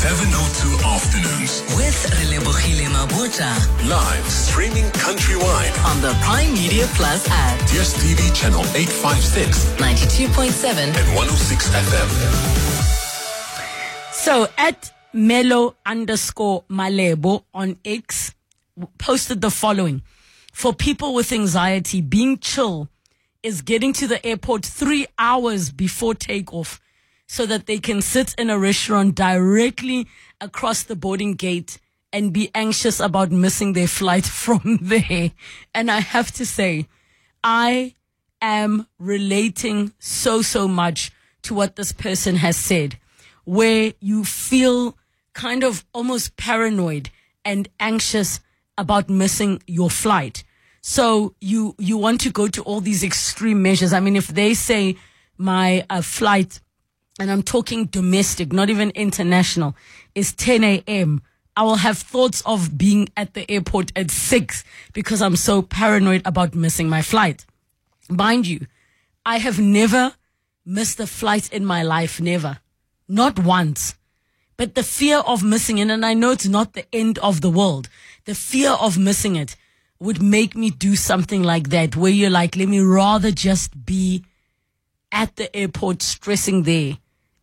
702 afternoons. With Relebogile Mabotja Live streaming countrywide. on the Prime Media Plus app. DSTV channel 856 92.7 and 106 FM. So at Melo underscore Malebo on X posted the following. For people with anxiety, being chill is getting to the airport three hours before takeoff so that they can sit in a restaurant directly across the boarding gate and be anxious about missing their flight from there. And I have to say, I am relating so, so much to what this person has said, where you feel kind of almost paranoid and anxious about missing your flight. So you, you want to go to all these extreme measures. I mean, if they say my uh, flight, and I'm talking domestic, not even international, is 10 a.m. I will have thoughts of being at the airport at six because I'm so paranoid about missing my flight. Mind you, I have never missed a flight in my life, never. Not once. But the fear of missing it, and I know it's not the end of the world, the fear of missing it would make me do something like that, where you're like, let me rather just be at the airport stressing there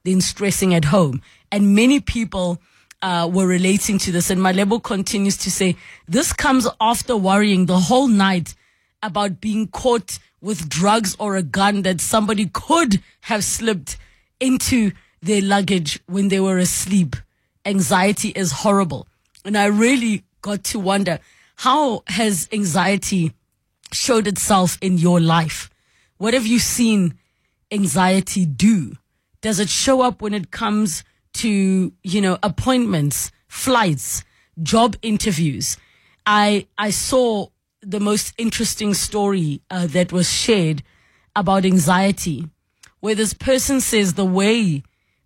than stressing at home. And many people uh, were relating to this. And my label continues to say, this comes after worrying the whole night about being caught with drugs or a gun that somebody could have slipped into their luggage when they were asleep. Anxiety is horrible. And I really got to wonder, how has anxiety showed itself in your life? What have you seen anxiety do? Does it show up when it comes to, you know, appointments, flights, job interviews? I, I saw the most interesting story uh, that was shared about anxiety, where this person says the way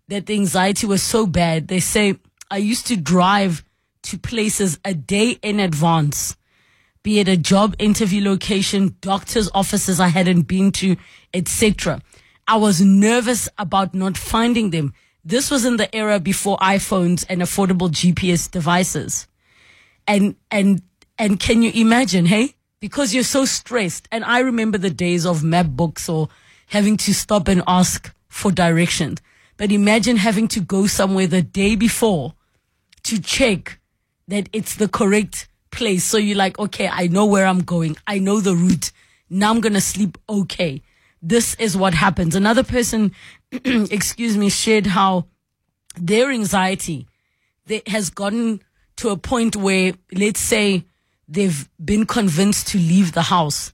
that the anxiety was so bad, they say, I used to drive to places a day in advance be it a job interview location, doctor's offices I hadn't been to, etc. I was nervous about not finding them. This was in the era before iPhones and affordable GPS devices. And, and, and can you imagine, hey? Because you're so stressed. And I remember the days of map books or having to stop and ask for directions. But imagine having to go somewhere the day before to check that it's the correct place. So you're like, okay, I know where I'm going. I know the route. Now I'm going to sleep okay. This is what happens. Another person, excuse me, shared how their anxiety they, has gotten to a point where, let's say, they've been convinced to leave the house,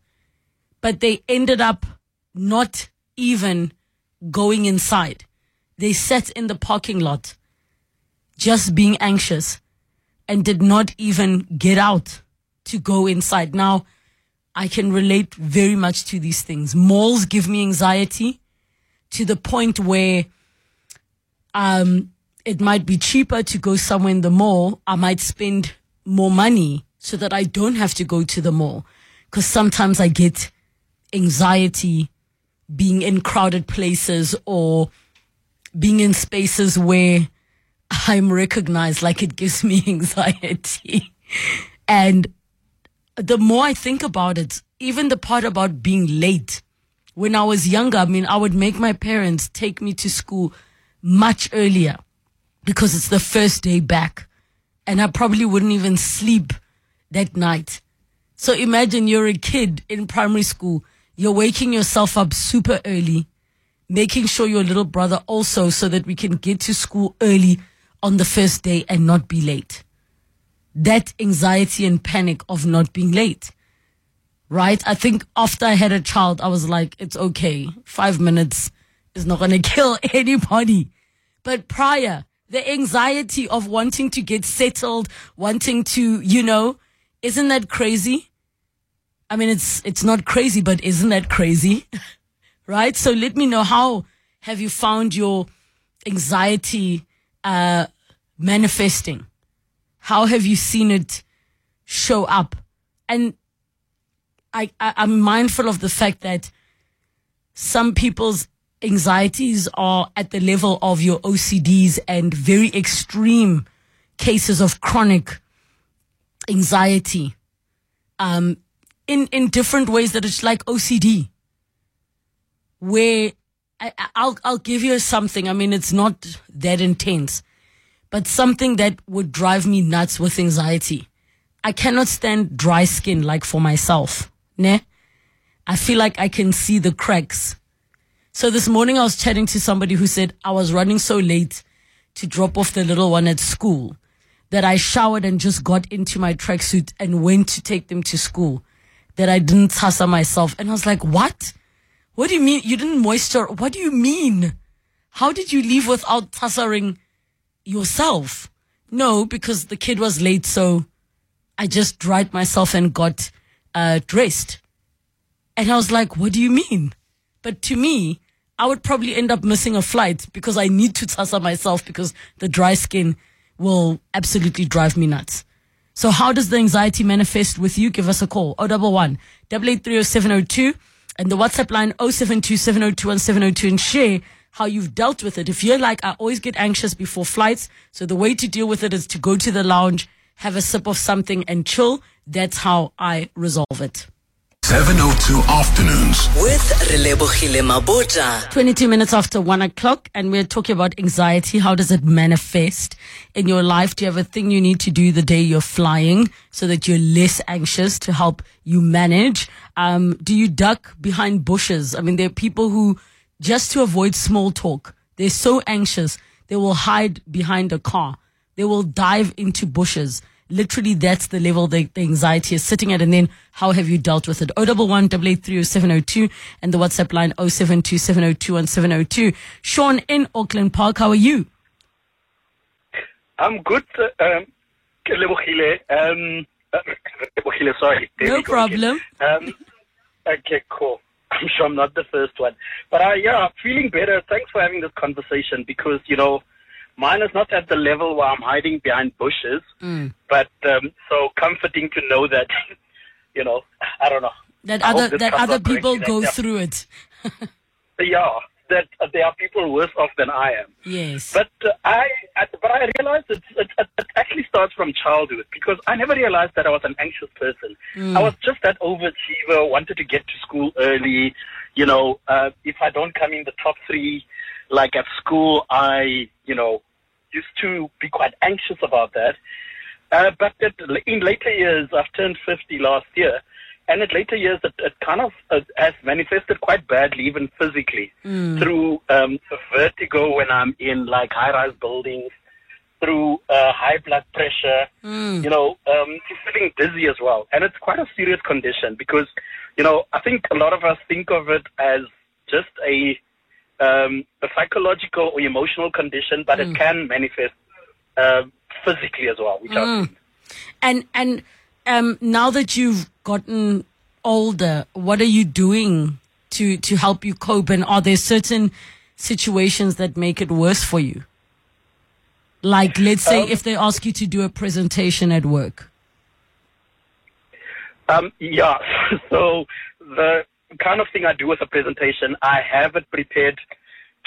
but they ended up not even going inside. They sat in the parking lot just being anxious and did not even get out to go inside. Now, I can relate very much to these things. Malls give me anxiety to the point where um, it might be cheaper to go somewhere in the mall. I might spend more money so that I don't have to go to the mall. Because sometimes I get anxiety being in crowded places or being in spaces where I'm recognized, like it gives me anxiety. and the more I think about it, even the part about being late. When I was younger, I mean, I would make my parents take me to school much earlier because it's the first day back. And I probably wouldn't even sleep that night. So imagine you're a kid in primary school. You're waking yourself up super early, making sure your little brother also so that we can get to school early on the first day and not be late. That anxiety and panic of not being late. Right? I think after I had a child, I was like, it's okay. Five minutes is not going to kill anybody. But prior, the anxiety of wanting to get settled, wanting to, you know, isn't that crazy? I mean, it's, it's not crazy, but isn't that crazy? right? So let me know how have you found your anxiety uh, manifesting? How have you seen it show up? And I, I, I'm mindful of the fact that some people's anxieties are at the level of your OCDs and very extreme cases of chronic anxiety um, in, in different ways that it's like OCD, where I, I- I'll, I'll give you something. I mean, it's not that intense, but something that would drive me nuts with anxiety. I cannot stand dry skin like for myself. Ne? I feel like I can see the cracks. So this morning I was chatting to somebody who said I was running so late to drop off the little one at school that I showered and just got into my tracksuit and went to take them to school. That I didn't tussle myself. And I was like, what? What do you mean? You didn't moisture? What do you mean? How did you leave without tussling yourself? No, because the kid was late. So I just dried myself and got uh, dressed. And I was like, what do you mean? But to me, I would probably end up missing a flight because I need to tussle myself because the dry skin will absolutely drive me nuts. So how does the anxiety manifest with you? Give us a call. 011 8830702 and the WhatsApp line 0727021702 and share how you've dealt with it. If you're like, I always get anxious before flights. So the way to deal with it is to go to the lounge, have a sip of something and chill. That's how I resolve it. 702 Afternoons. With Relebogile Mabotja. 22 minutes after one o'clock, and we're talking about anxiety. How does it manifest in your life? Do you have a thing you need to do the day you're flying so that you're less anxious to help you manage? Um, do you duck behind bushes? I mean, there are people who, just to avoid small talk, they're so anxious, they will hide behind a car. They will dive into bushes. Literally, that's the level the, the anxiety is sitting at. And then, how have you dealt with it? 011 883 0702 and the WhatsApp line 072 702 702. Sean in Auckland Park, how are you? I'm good, um, Um, uh, sorry. There No we go again. problem. Um, okay, cool. I'm sure I'm not the first one. But uh, yeah, I'm feeling better. Thanks for having this conversation because, you know, mine is not at the level where I'm hiding behind bushes. Mm. But um, so comforting to know that, you know, I don't know. That I other that other people go through it. Yeah, that there are people worse off than I am. Yes. But uh, I, but I realized it, it, it, it actually starts from childhood because I never realized that I was an anxious person. I was just that overachiever, wanted to get to school early. You know, uh, if I don't come in the top three, like at school, I, you know, used to be quite anxious about that. Uh, but that in later years, I've turned 50 last year, and in later years, it, it kind of uh, has manifested quite badly, even physically, through um, vertigo when I'm in like high-rise buildings, through uh, high blood pressure, you know, um, feeling dizzy as well. And it's quite a serious condition because, you know, I think a lot of us think of it as just a um, a psychological or emotional condition, but it can manifest uh, physically as well, which I And and um, now that you've gotten older, what are you doing to to help you cope? And are there certain situations that make it worse for you? Like, let's say Um, if they ask you to do a presentation at work. Um, yeah. So the kind of thing I do with a presentation, I have it prepared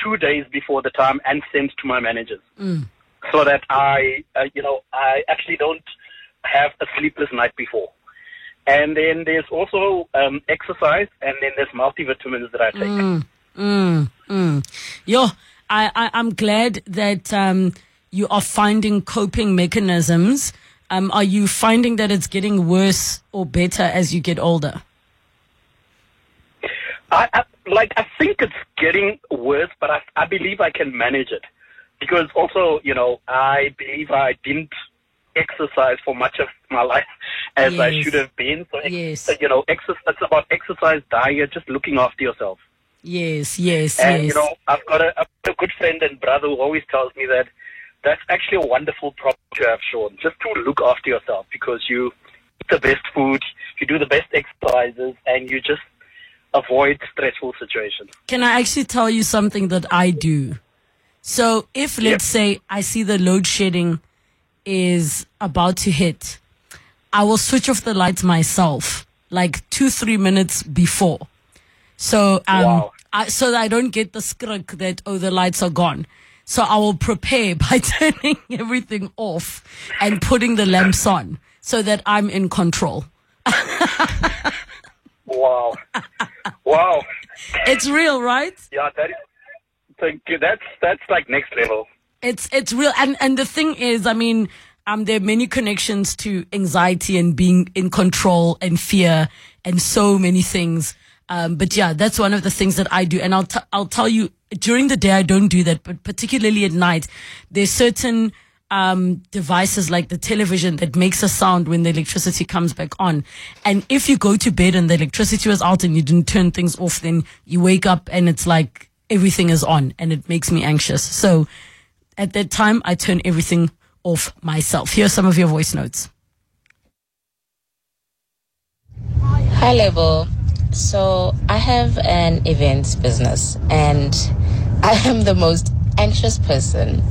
two days before the time and sent to my managers, so that I, uh, you know, I actually don't have a sleepless night before. And then there's also um, exercise, and then there's multivitamins that I take. Mm, mm. Yo, I, I, I'm glad that um, you are finding coping mechanisms. Um, are you finding that it's getting worse or better as you get older? I, I like I think it's getting worse, but I, I believe I can manage it because also you know I believe I didn't exercise for much of my life as I should have been. So Yes. you know, exercise. It's about exercise, diet, just looking after yourself. Yes, yes, And yes. you know, I've got a, I've got a good friend and brother who always tells me that that's actually a wonderful problem to have, Sean. Just to look after yourself because you eat the best food, you do the best exercises, and you just avoid stressful situations. Can I actually tell you something that I do? So if let's say I see the load shedding is about to hit, I will switch off the lights myself, like two, three minutes before. So um, Wow. I, so that I don't get the skrik that, oh, the lights are gone. So I will prepare by turning everything off and putting the lamps on so that I'm in control. Wow. wow. It's real, right? Yeah, that is. Thank you. That's that's like next level. It's it's real, and and the thing is, I mean, um, there are many connections to anxiety and being in control and fear and so many things. Um, but yeah, that's one of the things that I do, and I'll t- I'll tell you during the day I don't do that, but particularly at night, there's certain um, devices like the television that makes a sound when the electricity comes back on. And if you go to bed and the electricity was out and you didn't turn things off, then you wake up and it's like everything is on and it makes me anxious. So at that time, I turn everything off myself. Here are some of your voice notes. Hi, Lebo. So, I have an events business and I am the most anxious person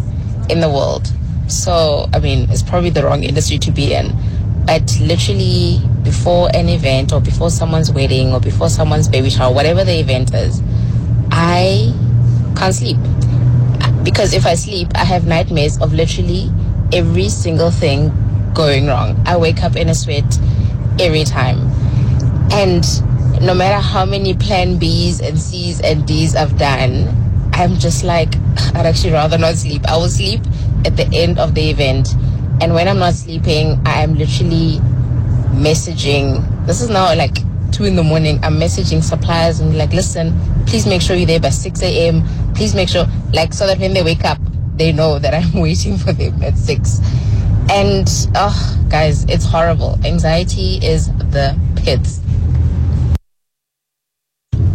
in the world. So, I mean, it's probably the wrong industry to be in. But literally, before an event or before someone's wedding or before someone's baby shower, whatever the event is, I can't sleep. Because if I sleep, I have nightmares of literally every single thing going wrong. I wake up in a sweat every time. And no matter how many plan Bs and Cs and Ds I've done, I'm just like, I'd actually rather not sleep. I will sleep at the end of the event. And when I'm not sleeping, I am literally messaging. This is now like two in the morning. I'm messaging suppliers and like, listen, please make sure you're there by 6 a.m. Please make sure, like, so that when they wake up, they know that I'm waiting for them at 6. And, oh, guys, it's horrible. Anxiety is the pits.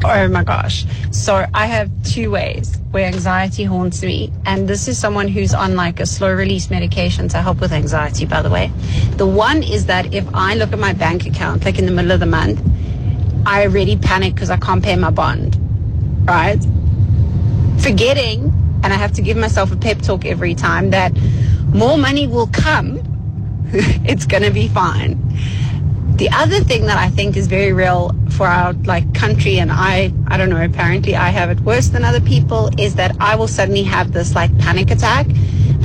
Oh my gosh. So I have two ways where anxiety haunts me. And this is someone who's on like a slow release medication to help with anxiety, by the way. The one is that if I look at my bank account, like in the middle of the month, I already panic because I can't pay my bond, right? Forgetting, and I have to give myself a pep talk every time that more money will come. it's going to be fine. The other thing that I think is very real for our like country and I I don't know apparently I have it worse than other people is that I will suddenly have this like panic attack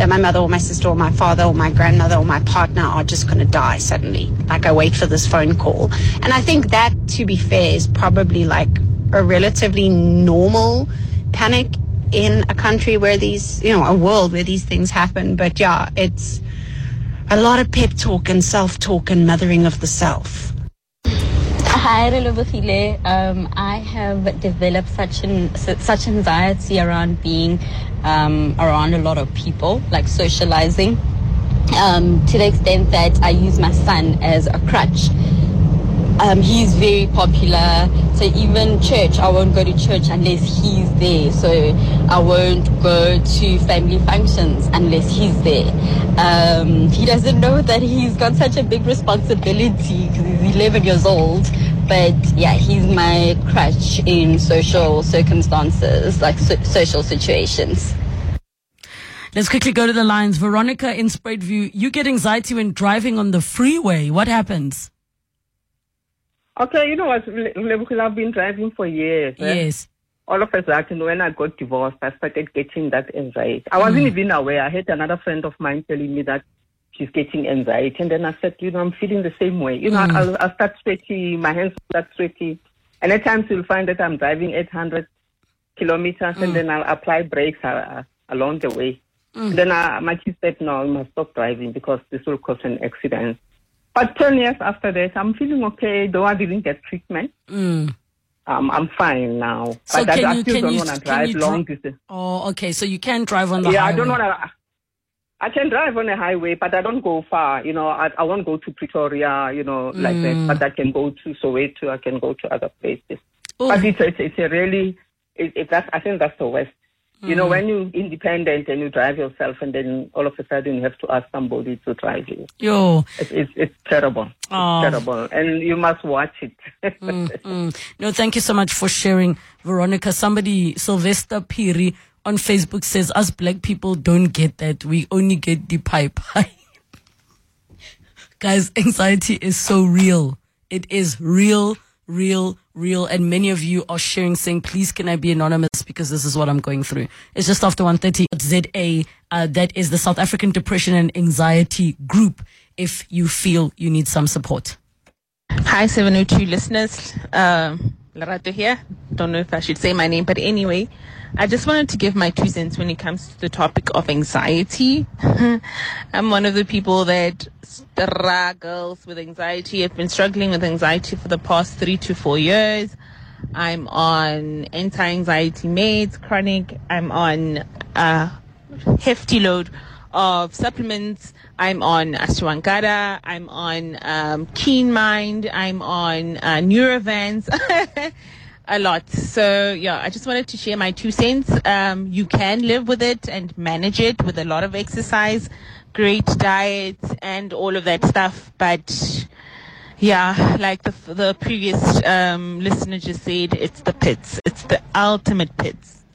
that my mother or my sister or my father or my grandmother or my partner are just going to die suddenly. Like I wait for this phone call. And I think that to be fair is probably like a relatively normal panic in a country where these you know a world where these things happen. But yeah it's a lot of pep talk and self talk and mothering of the self. Hi, Relebogile. Um, I have developed such an such anxiety around being um, around a lot of people, like socializing, um, to the extent that I use my son as a crutch. Um, he's very popular, so even church, I won't go to church unless he's there. So I won't go to family functions unless he's there. Um, he doesn't know that he's got such a big responsibility because he's 11 years old. But yeah, he's my crutch in social circumstances, like so- social situations. Let's quickly go to the lines. Veronica in Spruitview, you get anxiety when driving on the freeway. What happens? Okay, you know what, Le- I've been driving for years. eh? Yes. All of a sudden, when I got divorced, I started getting that anxiety. I wasn't even aware. I had another friend of mine telling me that she's getting anxiety. And then I said, you know, I'm feeling the same way. You know, I'll, I'll start sweaty, my hands start sweaty. And at times you'll find that I'm driving 800 kilometers and then I'll apply brakes uh, uh, along the way. Then uh, my kids said, no, you must stop driving because this will cause an accident. But 10 years after that, I'm feeling okay, though I didn't get treatment. Mm. Um, I'm fine now. So but can I, I you- still can don't want to drive long dri- distance. Oh, okay. So you can drive on the Yeah, highway. I don't want to. I can drive on a highway, but I don't go far. You know, I, I won't go to Pretoria, you know, like Mm. that. But I can go to Soweto. I can go to other places. Oh. But it's, it's, it's a really, it, it, that's, I think that's the worst. You Mm. know, when you're independent and you drive yourself and then all of a sudden you have to ask somebody to drive you. Yo. It's, it's, it's terrible. It's Oh. terrible. And you must watch it. Mm. No, thank you so much for sharing, Veronica. Somebody, Sylvester Piri on Facebook says, us black people don't get that. We only get the pipe. Guys, anxiety is so real. It is real, real, real. And many of you are sharing saying, please can I be anonymous because this is what I'm going through. It's just after 1.30 ZA. Uh, that is the South African Depression and Anxiety Group if you feel you need some support. Hi, 702 listeners. Um, Lerato here. Don't know if I should say my name, but anyway, I just wanted to give my two cents when it comes to the topic of anxiety. I'm one of the people that struggles with anxiety. I've been struggling with anxiety for the past three to four years. I'm on anti-anxiety meds, chronic. I'm on a hefty load of supplements. I'm on ashwagandha. I'm on um, Keen Mind. I'm on uh, Neurovans. a lot. So yeah, I just wanted to share my two cents. Um, you can live with it and manage it with a lot of exercise, great diet, and all of that stuff. But yeah, like the the previous um, listener just said, it's the pits. It's the ultimate pits.